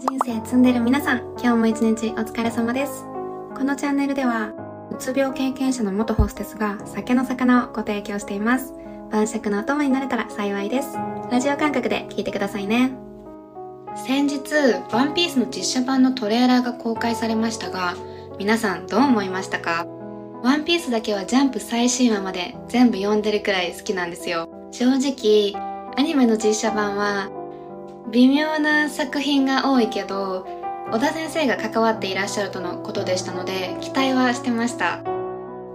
人生積んでる皆さん、今日も一日お疲れ様です。このチャンネルでは、うつ病経験者の元ホステスが酒の魚をご提供しています。晩酌のお供になれたら幸いです。ラジオ感覚で聞いてくださいね。先日、ワンピースの実写版のトレーラーが公開されましたが、皆さんどう思いましたか？ワンピースだけはジャンプ最新話まで全部読んでるくらい好きなんですよ。正直、アニメの実写版は微妙な作品が多いけど小田先生が関わっていらっしゃるとのことでしたので期待はしてました。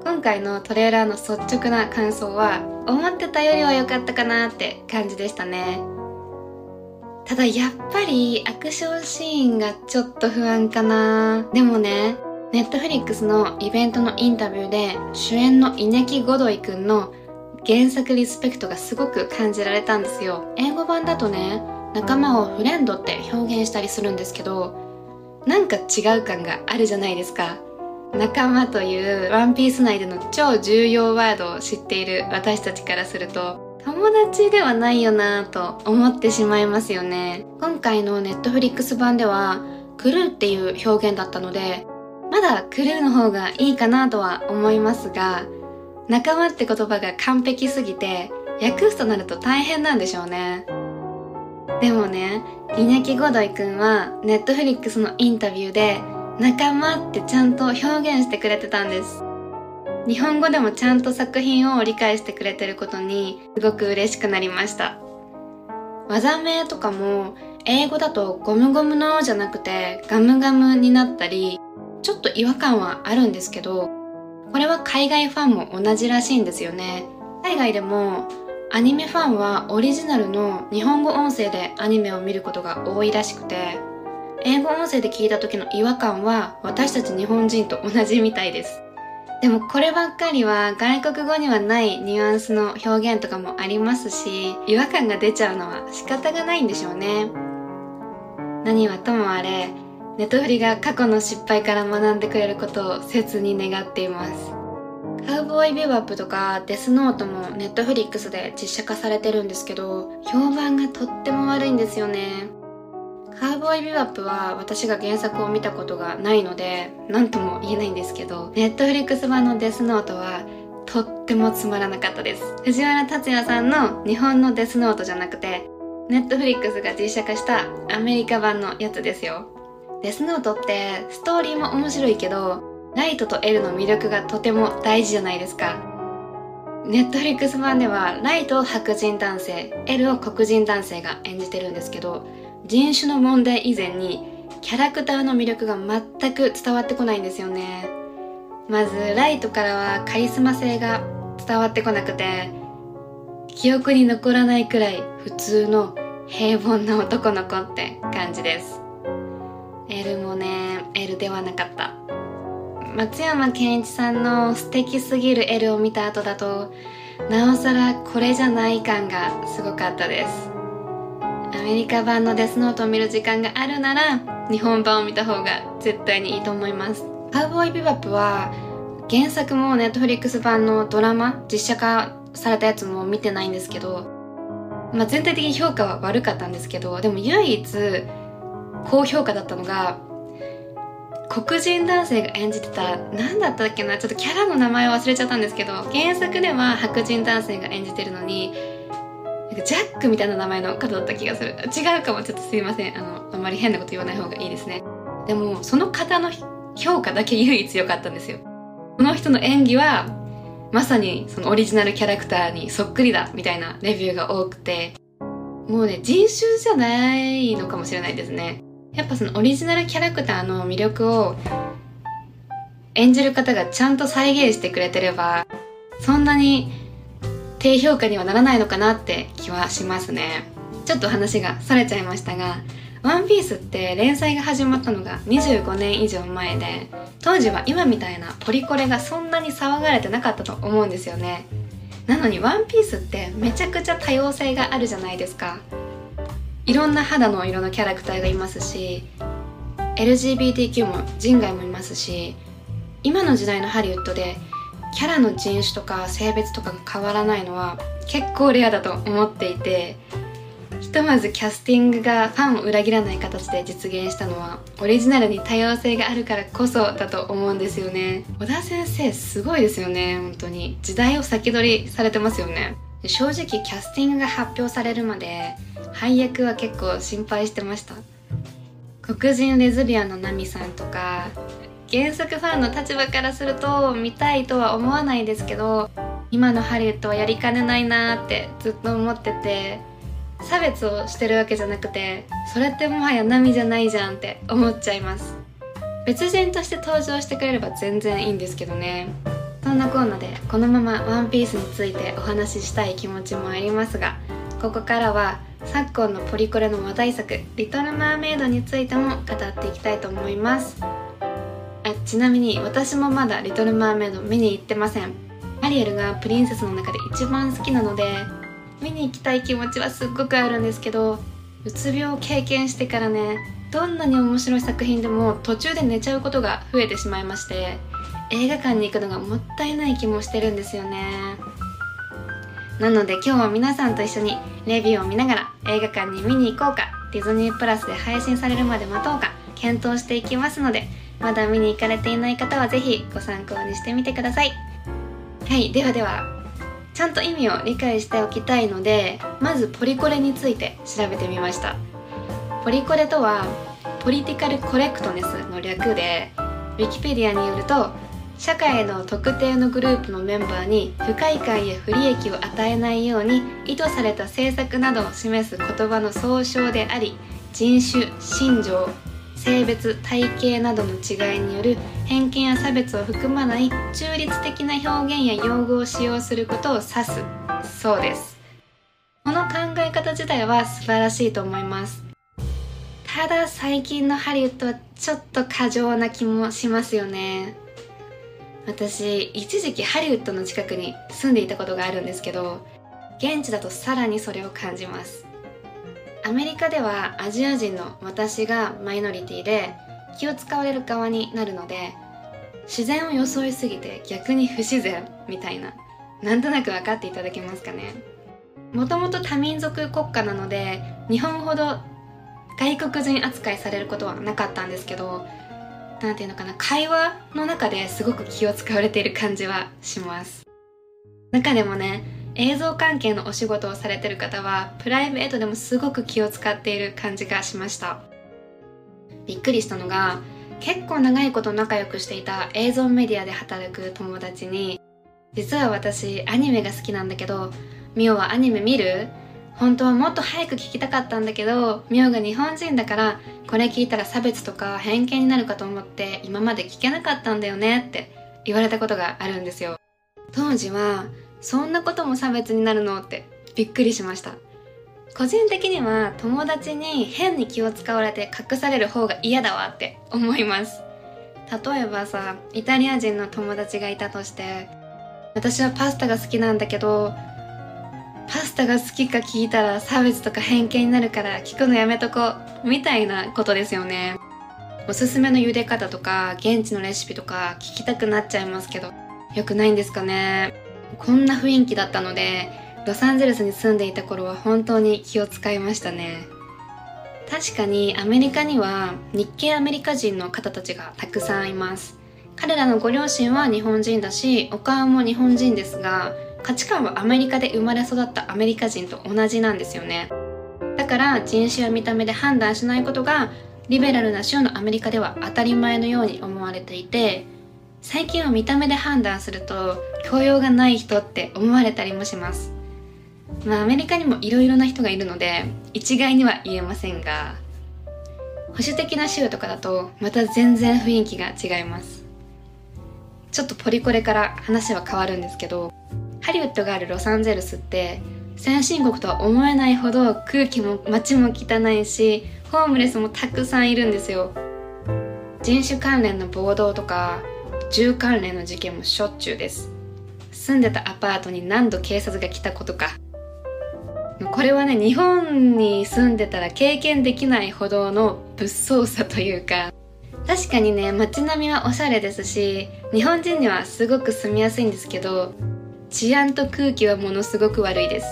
今回のトレーラーの率直な感想は思ってたよりは良かったかなって感じでしたね。ただやっぱりアクションシーンがちょっと不安かな。でもねネットフリックスのイベントのインタビューで主演の稲木ゴドイくんの原作リスペクトがすごく感じられたんですよ。英語版だとね仲間をフレンドって表現したりするんですけどなんか違う感があるじゃないですか。仲間というワンピース内での超重要ワードを知っている私たちからすると友達ではないよなぁと思ってしまいますよね。今回のネットフリックス版ではクルーっていう表現だったのでまだクルーの方がいいかなとは思いますが仲間って言葉が完璧すぎて訳すとなると大変なんでしょうね。でもね稲木五イくんはネットフリックスのインタビューで仲間ってちゃんと表現してくれてたんです。日本語でもちゃんと作品を理解してくれてることにすごく嬉しくなりました。技名とかも英語だとゴムゴムのじゃなくてガムガムになったりちょっと違和感はあるんですけどこれは海外ファンも同じらしいんですよね。海外でもアニメファンはオリジナルの日本語音声でアニメを見ることが多いらしくて英語音声で聞いた時の違和感は私たち日本人と同じみたいです。でもこればっかりは外国語にはないニュアンスの表現とかもありますし違和感が出ちゃうのは仕方がないんでしょうね。何はともあれネトフリが過去の失敗から学んでくれることを切に願っています。カウボーイビバップとかデスノートもネットフリックスで実写化されてるんですけど評判がとっても悪いんですよね。カウボーイビバップは私が原作を見たことがないので何とも言えないんですけどネットフリックス版のデスノートはとってもつまらなかったです。藤原竜也さんの日本のデスノートじゃなくてネットフリックスが実写化したアメリカ版のやつですよ。デスノートってストーリーも面白いけどライトと L の魅力がとても大事じゃないですか。ネットフリックス版ではライトを白人男性、L を黒人男性が演じてるんですけど、人種の問題以前にキャラクターの魅力が全く伝わってこないんですよね。まず、ライトからはカリスマ性が伝わってこなくて、記憶に残らないくらい普通の平凡な男の子って感じです。L もね、L ではなかった。松山ケンイチさんの素敵すぎる L を見た後だとなおさらこれじゃない感がすごかったです。アメリカ版のデスノートを見る時間があるなら日本版を見た方が絶対にいいと思います。カウボーイビバップは原作もネットフリックス版のドラマ実写化されたやつも見てないんですけど、まあ、全体的に評価は悪かったんですけどでも唯一高評価だったのが黒人男性が演じてた何だったっけなちょっとキャラの名前を忘れちゃったんですけど原作では白人男性が演じてるのにジャックみたいな名前の方だった気がする。違うかもちょっとすいません。あのあんまり変なこと言わない方がいいですね。でもその方の評価だけ唯一良かったんですよ。この人の演技はまさにそのオリジナルキャラクターにそっくりだみたいなレビューが多くてもうね人種じゃないのかもしれないですね。やっぱそのオリジナルキャラクターの魅力を演じる方がちゃんと再現してくれてればそんなに低評価にはならないのかなって気はしますね。ちょっと話がそれちゃいましたが「ワンピースって連載が始まったのが25年以上前で当時は今みたいなポリコレがそんなに騒がれてなかったと思うんですよね。なのに「ワンピースってめちゃくちゃ多様性があるじゃないですか。いろんな肌の色のキャラクターがいますし LGBTQ も人外もいますし今の時代のハリウッドでキャラの人種とか性別とかが変わらないのは結構レアだと思っていて一とまずキャスティングがファンを裏切らない形で実現したのはオリジナルに多様性があるからこそだと思うんですよね。小田先生すごいですよね本当に。時代を先取りされてますよね。正直キャスティングが発表されるまで配役は結構心配してました。黒人レズビアンのナミさんとか原作ファンの立場からすると見たいとは思わないですけど今のハリウッドはやりかねないなーってずっと思ってて差別をしてるわけじゃなくてそれってもはや波じゃないじゃんって思っちゃいます。別人として登場してくれれば全然いいんですけどね。そんなこんなでこのままワンピースについてお話ししたい気持ちもありますがここからは昨今のポリコレの話題作「リトル・マーメイド」についても語っていきたいと思います。あちなみに私もまだ「リトル・マーメイド」見に行ってません。アリエルがプリンセスの中で一番好きなので見に行きたい気持ちはすっごくあるんですけどうつ病を経験してからねどんなに面白い作品でも途中で寝ちゃうことが増えてしまいまして映画館に行くのがもったいない気もしてるんですよね。なので今日は皆さんと一緒にレビューを見ながら映画館に見に行こうかディズニープラスで配信されるまで待とうか検討していきますのでまだ見に行かれていない方は是非ご参考にしてみてください。はいではではちゃんと意味を理解しておきたいのでまずポリコレについて調べてみました。ポリコレとはポリティカルコレクトネスの略でウィキペディアによると社会の特定のグループのメンバーに不快感や不利益を与えないように意図された政策などを示す言葉の総称であり人種信条性別体型などの違いによる偏見や差別を含まない中立的な表現や用語を使用することを指すそうです。この考え方自体は素晴らしいと思います。ただ最近のハリウッドはちょっと過剰な気もしますよね。私一時期ハリウッドの近くに住んでいたことがあるんですけど現地だとさらにそれを感じます。アメリカではアジア人の私がマイノリティで気を使われる側になるので自然を装いすぎて逆に不自然みたいななんとなく分かっていただけますかね。もともと多民族国家なので日本ほど外国人扱いされることはなかったんですけど何て言うのかな会話の中ですごく気を使われている感じはします。中でもね映像関係のお仕事をされてる方はプライベートでもすごく気を使っている感じがしました。びっくりしたのが結構長いこと仲良くしていた映像メディアで働く友達に実は私アニメが好きなんだけどミオはアニメ見る？本当はもっと早く聞きたかったんだけどミオが日本人だからこれ聞いたら差別とか偏見になるかと思って今まで聞けなかったんだよねって言われたことがあるんですよ。当時はそんなことも差別になるの？ってびっくりしました。個人的には友達に変に気を使われて隠される方が嫌だわって思います。例えばさイタリア人の友達がいたとして私はパスタが好きなんだけどパスタが好きか聞いたら差別とか偏見になるから聞くのやめとこうみたいなことですよね。おすすめの茹で方とか現地のレシピとか聞きたくなっちゃいますけどよくないんですかね。こんな雰囲気だったのでロサンゼルスに住んでいた頃は本当に気を使いましたね。確かにアメリカには日系アメリカ人の方たちがたくさんいます。彼らのご両親は日本人だしお母も日本人ですが価値観はアメリカで生まれ育ったアメリカ人と同じなんですよね。だから人種や見た目で判断しないことがリベラルな州のアメリカでは当たり前のように思われていて最近は見た目で判断すると教養がない人って思われたりもします。まあアメリカにもいろいろな人がいるので一概には言えませんが保守的な州とかだとまた全然雰囲気が違います。ちょっとポリコレから話は変わるんですけどハリウッドがあるロサンゼルスって先進国とは思えないほど空気も街も汚いしホームレスもたくさんいるんですよ。人種関連の暴動とか銃関連の事件もしょっちゅうです。住んでたアパートに何度警察が来たことか。これはね日本に住んでたら経験できないほどの物騒さというか。確かにね街並みはおしゃれですし日本人にはすごく住みやすいんですけど治安と空気はものすごく悪いです。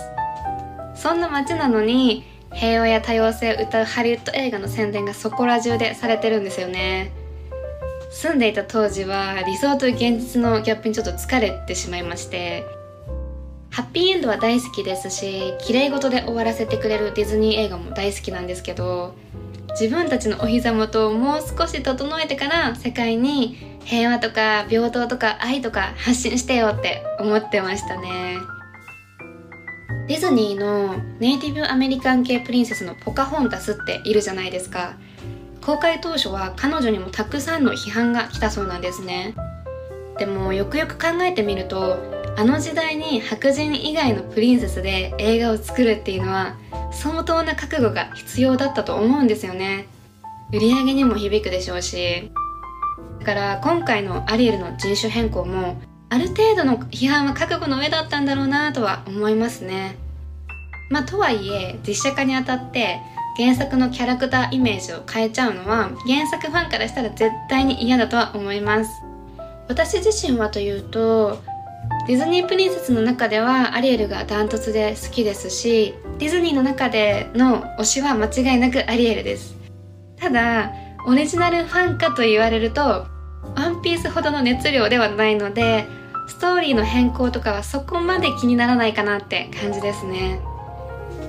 そんな街なのに平和や多様性を歌うハリウッド映画の宣伝がそこら中でされてるんですよね。住んでいた当時は理想と現実のギャップにちょっと疲れてしまいましてハッピーエンドは大好きですし綺麗事で終わらせてくれるディズニー映画も大好きなんですけど自分たちのお膝元をもう少し整えてから世界に平和とか平等とか愛とか発信してよって思ってましたね。ディズニーのネイティブアメリカン系プリンセスのポカホンタスっているじゃないですか。公開当初は彼女にもたくさんの批判が来たそうなんですね。でもよくよく考えてみるとあの時代に白人以外のプリンセスで映画を作るっていうのは相当な覚悟が必要だったと思うんですよね。売り上げにも響くでしょうし。から今回のアリエルの人種変更もある程度の批判は覚悟の上だったんだろうなとは思いますね。まあとはいえ実写化にあたって原作のキャラクターイメージを変えちゃうのは原作ファンからしたら絶対に嫌だとは思います。私自身はというとディズニープリンセスの中ではアリエルがダントツで好きですしディズニーの中での推しは間違いなくアリエルですただオリジナルファンかと言われるとワンピースほどの熱量ではないのでストーリーの変更とかはそこまで気にならないかなって感じですね。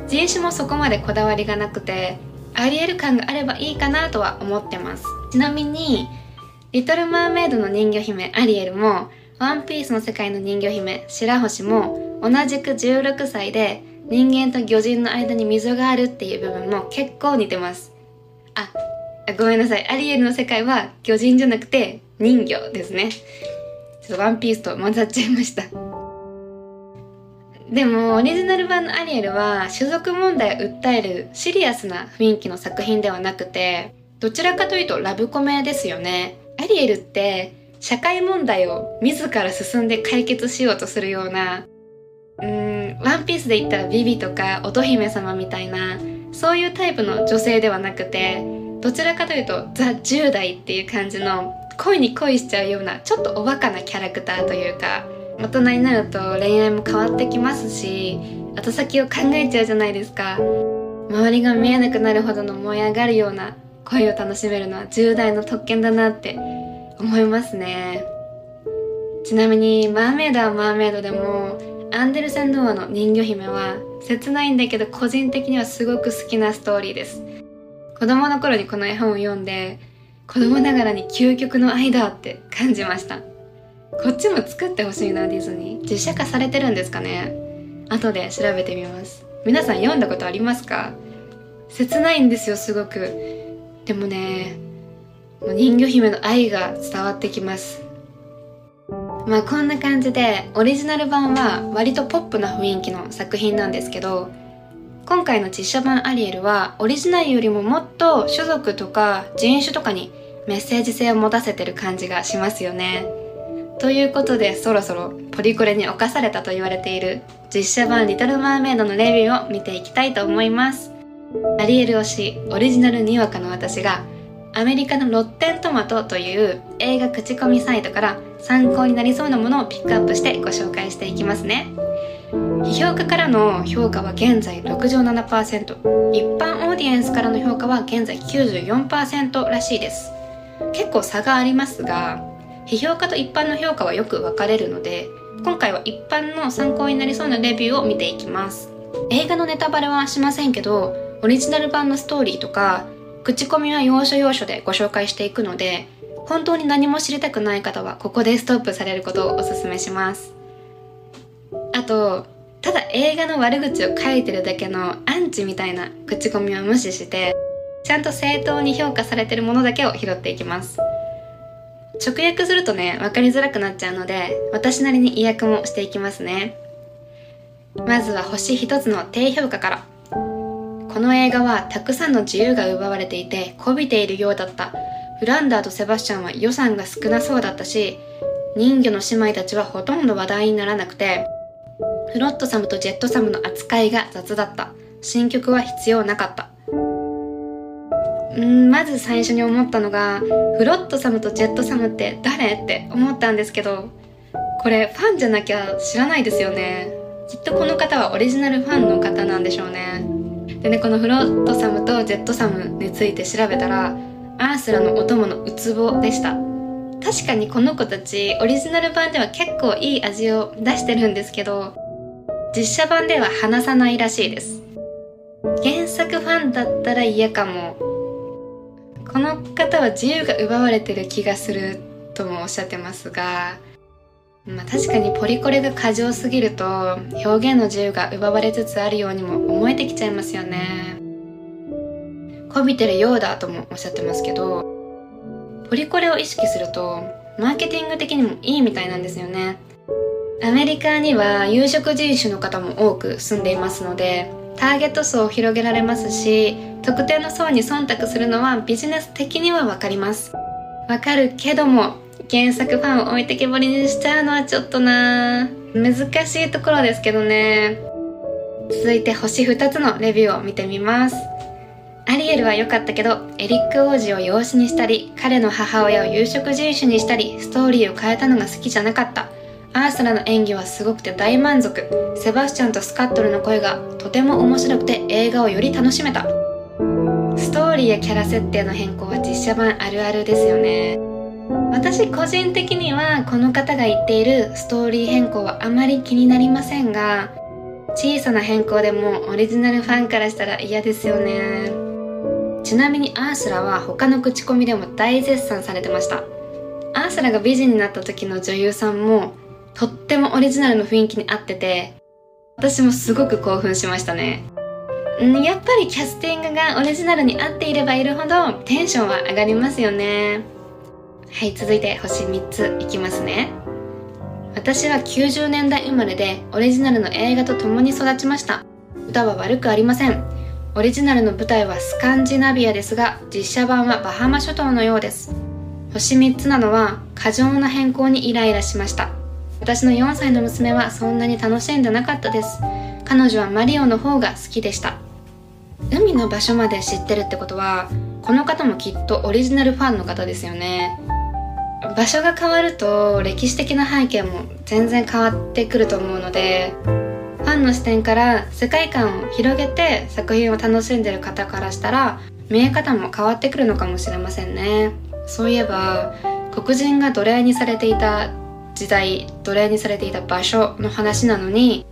人種もそこまでこだわりがなくてありえる感があればいいかなとは思ってます。ちなみにリトル・マーメイドの人魚姫アリエルもワンピースの世界の人魚姫白星も同じく16歳で人間と魚人の間に溝があるっていう部分も結構似てます。あごめんなさい。アリエルの世界は魚人じゃなくて人魚ですねちょっとワンピースと混ざっちゃいました。でも、オリジナル版のアリエルは、種族問題を訴えるシリアスな雰囲気の作品ではなくて、どちらかというとラブコメですよね。アリエルって、社会問題を自ら進んで解決しようとするような、うーん、ワンピースで言ったらビビとか乙姫様みたいな、そういうタイプの女性ではなくて、どちらかというとザ10代っていう感じの恋に恋しちゃうようなちょっとおバカなキャラクターというか大人になると恋愛も変わってきますし後先を考えちゃうじゃないですか。周りが見えなくなるほどの燃え上がるような恋を楽しめるのは10代の特権だなって思いますね。ちなみにマーメイドはマーメイドでもアンデルセン童話の人魚姫は切ないんだけど個人的にはすごく好きなストーリーです。子供の頃にこの絵本を読んで子供ながらに究極の愛だって感じました。こっちも作ってほしいなディズニー。実写化されてるんですかね。後で調べてみます。皆さん読んだことありますか？切ないんですよすごく。でもね人魚姫の愛が伝わってきます。まあこんな感じでオリジナル版は割とポップな雰囲気の作品なんですけど今回の実写版アリエルはオリジナルよりももっと種族とか人種とかにメッセージ性を持たせてる感じがしますよね。ということでそろそろポリコレに侵されたと言われている実写版リトルマーメイドのレビューを見ていきたいと思います。アリエル推しオリジナルにわかの私がアメリカのロッテントマトという映画口コミサイトから参考になりそうなものをピックアップしてご紹介していきますね。批評家からの評価は現在67%一般オーディエンスからの評価は現在94%らしいです。結構差がありますが批評家と一般の評価はよく分かれるので今回は一般の参考になりそうなレビューを見ていきます。映画のネタバレはしませんけどオリジナル版のストーリーとか口コミは要所要所でご紹介していくので本当に何も知りたくない方はここでストップされることをお勧めします。あとただ映画の悪口を書いてるだけのアンチみたいな口コミを無視してちゃんと正当に評価されてるものだけを拾っていきます。直訳するとね分かりづらくなっちゃうので私なりに意訳もしていきますね。まずは星一つの低評価から。この映画はたくさんの自由が奪われていてこびているようだった。フランダーとセバスチャンは予算が少なそうだったし人魚の姉妹たちはほとんど話題にならなくてフロットサムとジェットサムの扱いが雑だった。新曲は必要なかった。んまず最初に思ったのが、フロットサムとジェットサムって誰？って思ったんですけど、これファンじゃなきゃ知らないですよね。きっとこの方はオリジナルファンの方なんでしょうね。でねこのフロットサムとジェットサムについて調べたらアースラのお供のウツボでした確かにこの子たちオリジナル版では結構いい味を出してるんですけど実写版では話さないらしいです。原作ファンだったら嫌かも。この方は自由が奪われてる気がするともおっしゃってますがまあ、確かにポリコレが過剰すぎると表現の自由が奪われつつあるようにも思えてきちゃいますよね。こびてるようだともおっしゃってますけどポリコレを意識するとマーケティング的にもいいみたいなんですよね。アメリカには有色人種の方も多く住んでいますのでターゲット層を広げられますし特定の層に忖度するのはビジネス的にはわかります。わかるけども原作ファンを置いてけぼりにしちゃうのはちょっとな。難しいところですけどね。続いて星2つのレビューを見てみます。アリエルは良かったけどエリック王子を養子にしたり彼の母親を有色人種にしたりストーリーを変えたのが好きじゃなかった。アースラの演技はすごくて大満足。セバスチャンとスカットルの声がとても面白くて映画をより楽しめた。ストーリーやキャラ設定の変更は実写版あるあるですよね。私個人的にはこの方が言っているストーリー変更はあまり気になりませんが小さな変更でもオリジナルファンからしたら嫌ですよね。ちなみにアースラは他の口コミでも大絶賛されてました。アースラが美人になった時の女優さんもとってもオリジナルの雰囲気に合ってて私もすごく興奮しましたねんやっぱりキャスティングがオリジナルに合っていればいるほどテンションは上がりますよねはい、続いて星3ついきますね。私は90年代生まれでオリジナルの映画と共に育ちました。歌は悪くありません。オリジナルの舞台はスカンジナビアですが、実写版はバハマ諸島のようです。星3つなのは過剰な変更にイライラしました。私の4歳の娘はそんなに楽しんでなかったです。彼女はマリオの方が好きでした。海の場所まで知ってるってことは、この方もきっとオリジナルファンの方ですよね。場所が変わると歴史的な背景も全然変わってくると思うのでファンの視点から世界観を広げて作品を楽しんでる方からしたら見え方も変わってくるのかもしれませんねそういえば黒人が奴隷にされていた時代奴隷にされていた場所の話なのに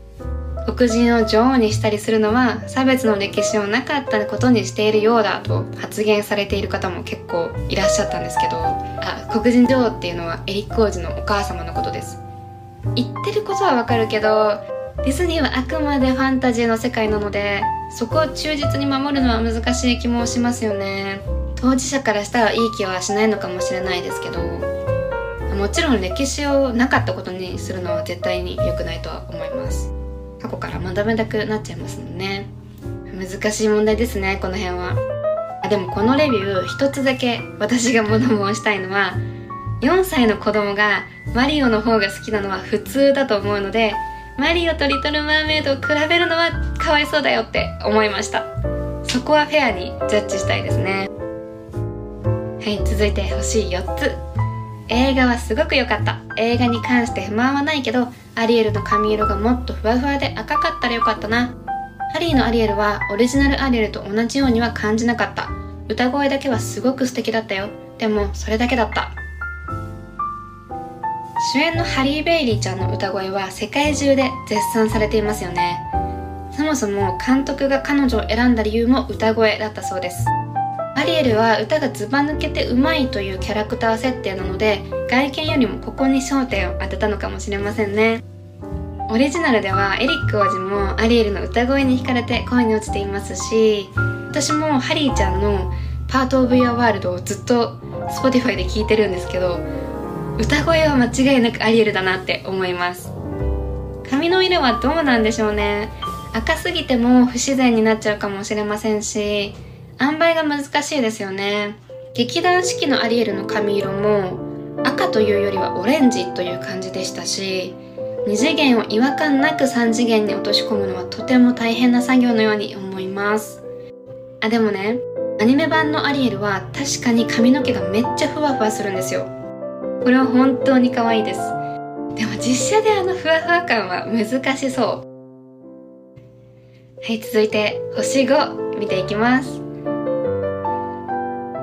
黒人を女王にしたりするのは差別の歴史をなかったことにしているようだと発言されている方も結構いらっしゃったんですけどあ黒人女王っていうのはエリック王子のお母様のことです。言ってることはわかるけどディズニーはあくまでファンタジーの世界なのでそこを忠実に守るのは難しい気もしますよね。当事者からしたらいい気はしないのかもしれないですけど。もちろん歴史をなかったことにするのは絶対に良くないとは思います。過去から学べなくなっちゃいますもんね。難しい問題ですねこの辺は。あでもこのレビュー一つだけ私が物申したいのは4歳の子供がマリオの方が好きなのは普通だと思うのでマリオとリトル・マーメイドを比べるのはかわいそうだよって思いました。そこはフェアにジャッジしたいですね。はい続いて星4つ。映画はすごく良かった。映画に関して不満はないけどアリエルの髪色がもっとふわふわで赤かったらよかったな。ハリーのアリエルはオリジナルアリエルと同じようには感じなかった。歌声だけはすごく素敵だったよ。でもそれだけだった。主演のハリー・ベイリーちゃんの歌声は世界中で絶賛されていますよね。そもそも監督が彼女を選んだ理由も歌声だったそうです。アリエルは歌がずば抜けてうまいというキャラクター設定なので外見よりもここに焦点を当てたのかもしれませんね。オリジナルではエリック王子もアリエルの歌声に惹かれて恋に落ちていますし私もハリーちゃんの「パート・オブ・ユア・ワールド」をずっと Spotify で聴いてるんですけど歌声は間違いなくアリエルだなって思います。髪の色はどうなんでしょうね。赤すぎても不自然になっちゃうかもしれませんし塩梅が難しいですよね。劇団四季のアリエルの髪色も赤というよりはオレンジという感じでしたし2次元を違和感なく3次元に落とし込むのはとても大変な作業のように思います。あでもねアニメ版のアリエルは確かに髪の毛がめっちゃふわふわするんですよ。これは本当に可愛いです。でも実写であのふわふわ感は難しそう。はい、続いて星5見ていきます。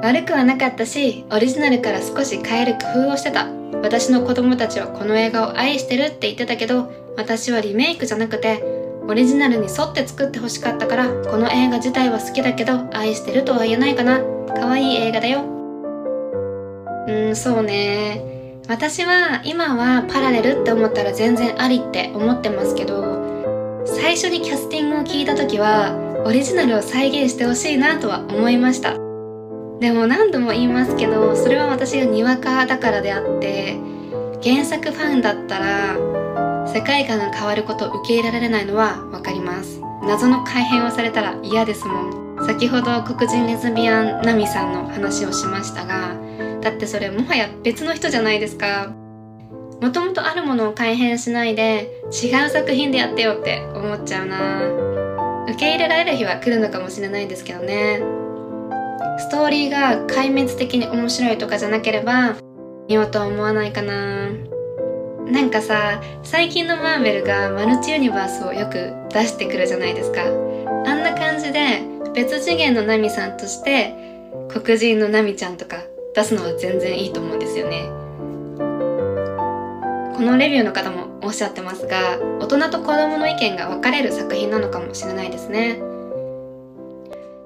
悪くはなかったし、オリジナルから少し変える工夫をしてた。私の子供たちはこの映画を愛してるって言ってたけど、私はリメイクじゃなくて、オリジナルに沿って作ってほしかったから、この映画自体は好きだけど、愛してるとは言えないかな。可愛い映画だよ。うん、そうね。私は今はパラレルって思ったら全然ありって思ってますけど、最初にキャスティングを聞いた時はオリジナルを再現してほしいなとは思いましたでも何度も言いますけどそれは私がにわかだからであって原作ファンだったら世界観が変わること受け入れられないのは分かります。謎の改変をされたら嫌ですもん。先ほど黒人レズビアンナミさんの話をしましたがだってそれもはや別の人じゃないですか。もともとあるものを改変しないで違う作品でやってよって思っちゃうな。受け入れられる日は来るのかもしれないんですけどね。ストーリーが壊滅的に面白いとかじゃなければ見ようとは思わないかな。なんかさ最近のマーベルがマルチユニバースをよく出してくるじゃないですか。あんな感じで別次元のナミさんとして黒人のナミちゃんとか出すのは全然いいと思うんですよね。このレビューの方もおっしゃってますが大人と子供の意見が分かれる作品なのかもしれないですね。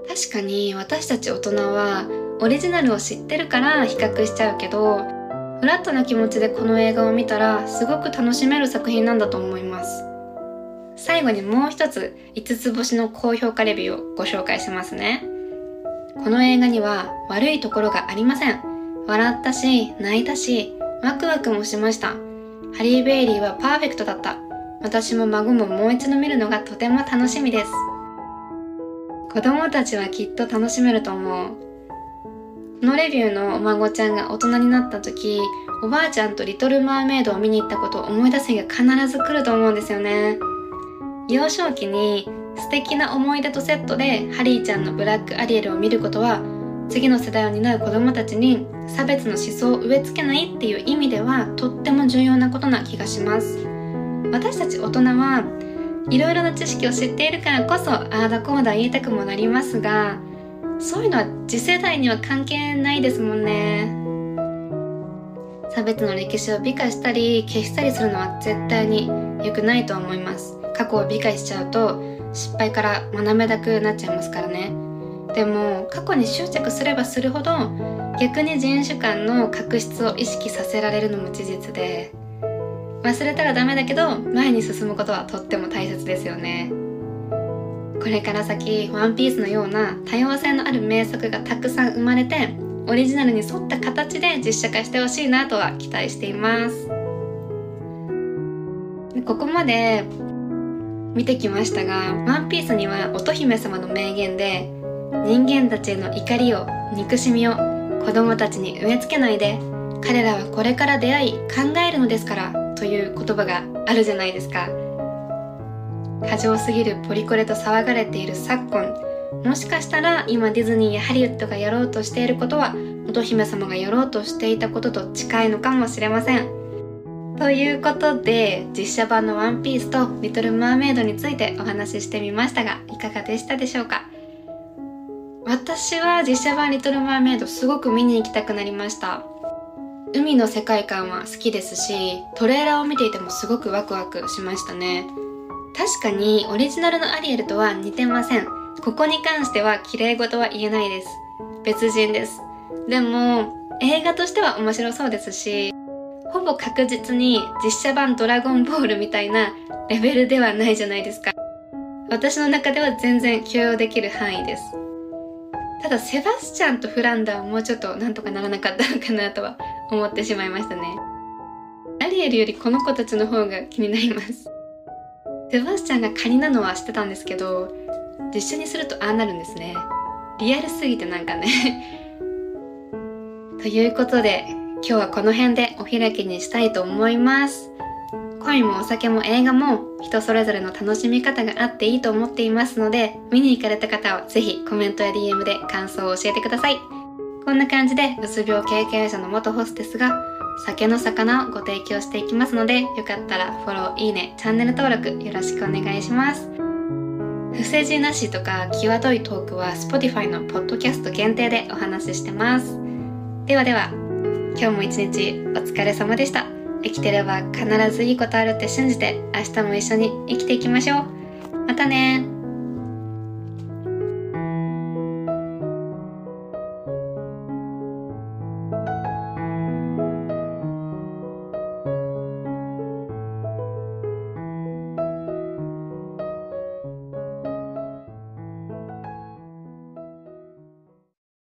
確かに私たち大人はオリジナルを知ってるから比較しちゃうけどフラットな気持ちでこの映画を見たらすごく楽しめる作品なんだと思います最後にもう一つ5つ星の高評価レビューをご紹介しますねこの映画には悪いところがありません笑ったし泣いたしワクワクもしましたハリー・ベイリーはパーフェクトだった。私も孫ももう一度見るのがとても楽しみです。子供たちはきっと楽しめると思う。このレビューのお孫ちゃんが大人になった時、おばあちゃんとリトル・マーメイドを見に行ったことを思い出す日が必ず来ると思うんですよね。幼少期に素敵な思い出とセットでハリーちゃんのブラックアリエルを見ることは次の世代を担う子どもたちに差別の思想を植え付けないっていう意味ではとっても重要なことな気がします私たち大人はいろいろな知識を知っているからこそああだこうだ言いたくもなりますがそういうのは次世代には関係ないですもんね。差別の歴史を美化したり消したりするのは絶対に良くないと思います。過去を美化しちゃうと失敗から学べなくなっちゃいますからね。でも過去に執着すればするほど逆に人種間の確執を意識させられるのも事実で忘れたらダメだけど前に進むことはとっても大切ですよね。これから先ワンピースのような多様性のある名作がたくさん生まれてオリジナルに沿った形で実写化してほしいなとは期待しています。ここまで見てきましたがワンピースには乙姫様の名言で人間たちへの怒りを憎しみを子供たちに植え付けないで彼らはこれから出会い考えるのですからという言葉があるじゃないですか。過剰すぎるポリコレと騒がれている昨今。もしかしたら今ディズニーやハリウッドがやろうとしていることは乙姫様がやろうとしていたことと近いのかもしれません。ということで実写版のワンピースとリトルマーメイドについてお話ししてみましたがいかがでしたでしょうか？私は実写版リトルマーメイドすごく見に行きたくなりました。海の世界観は好きですしトレーラーを見ていてもすごくワクワクしましたね。確かにオリジナルのアリエルとは似てません。ここに関しては綺麗事は言えないです。別人です。でも映画としては面白そうですしほぼ確実に実写版ドラゴンボールみたいなレベルではないじゃないですか。私の中では全然許容できる範囲です。ただセバスチャンとフランダーはもうちょっとなんとかならなかったのかなとは思ってしまいましたね。アリエルよりこの子たちの方が気になります。セバスチャンがカニなのは知ってたんですけど実写にするとああなるんですね。リアルすぎてなんかね。ということで今日はこの辺でお開きにしたいと思います。恋もお酒も映画も人それぞれの楽しみ方があっていいと思っていますので、見に行かれた方はぜひコメントや DM で感想を教えてください。こんな感じで、うつ病経験者の元ホステスが、酒の魚をご提供していきますので、よかったらフォロー、いいね、チャンネル登録よろしくお願いします。不正字なしとか際どいトークは Spotify のポッドキャスト限定でお話ししてます。ではでは、今日も一日お疲れ様でした。生きてれば必ずいいことあるって信じて明日も一緒に生きていきましょう。またね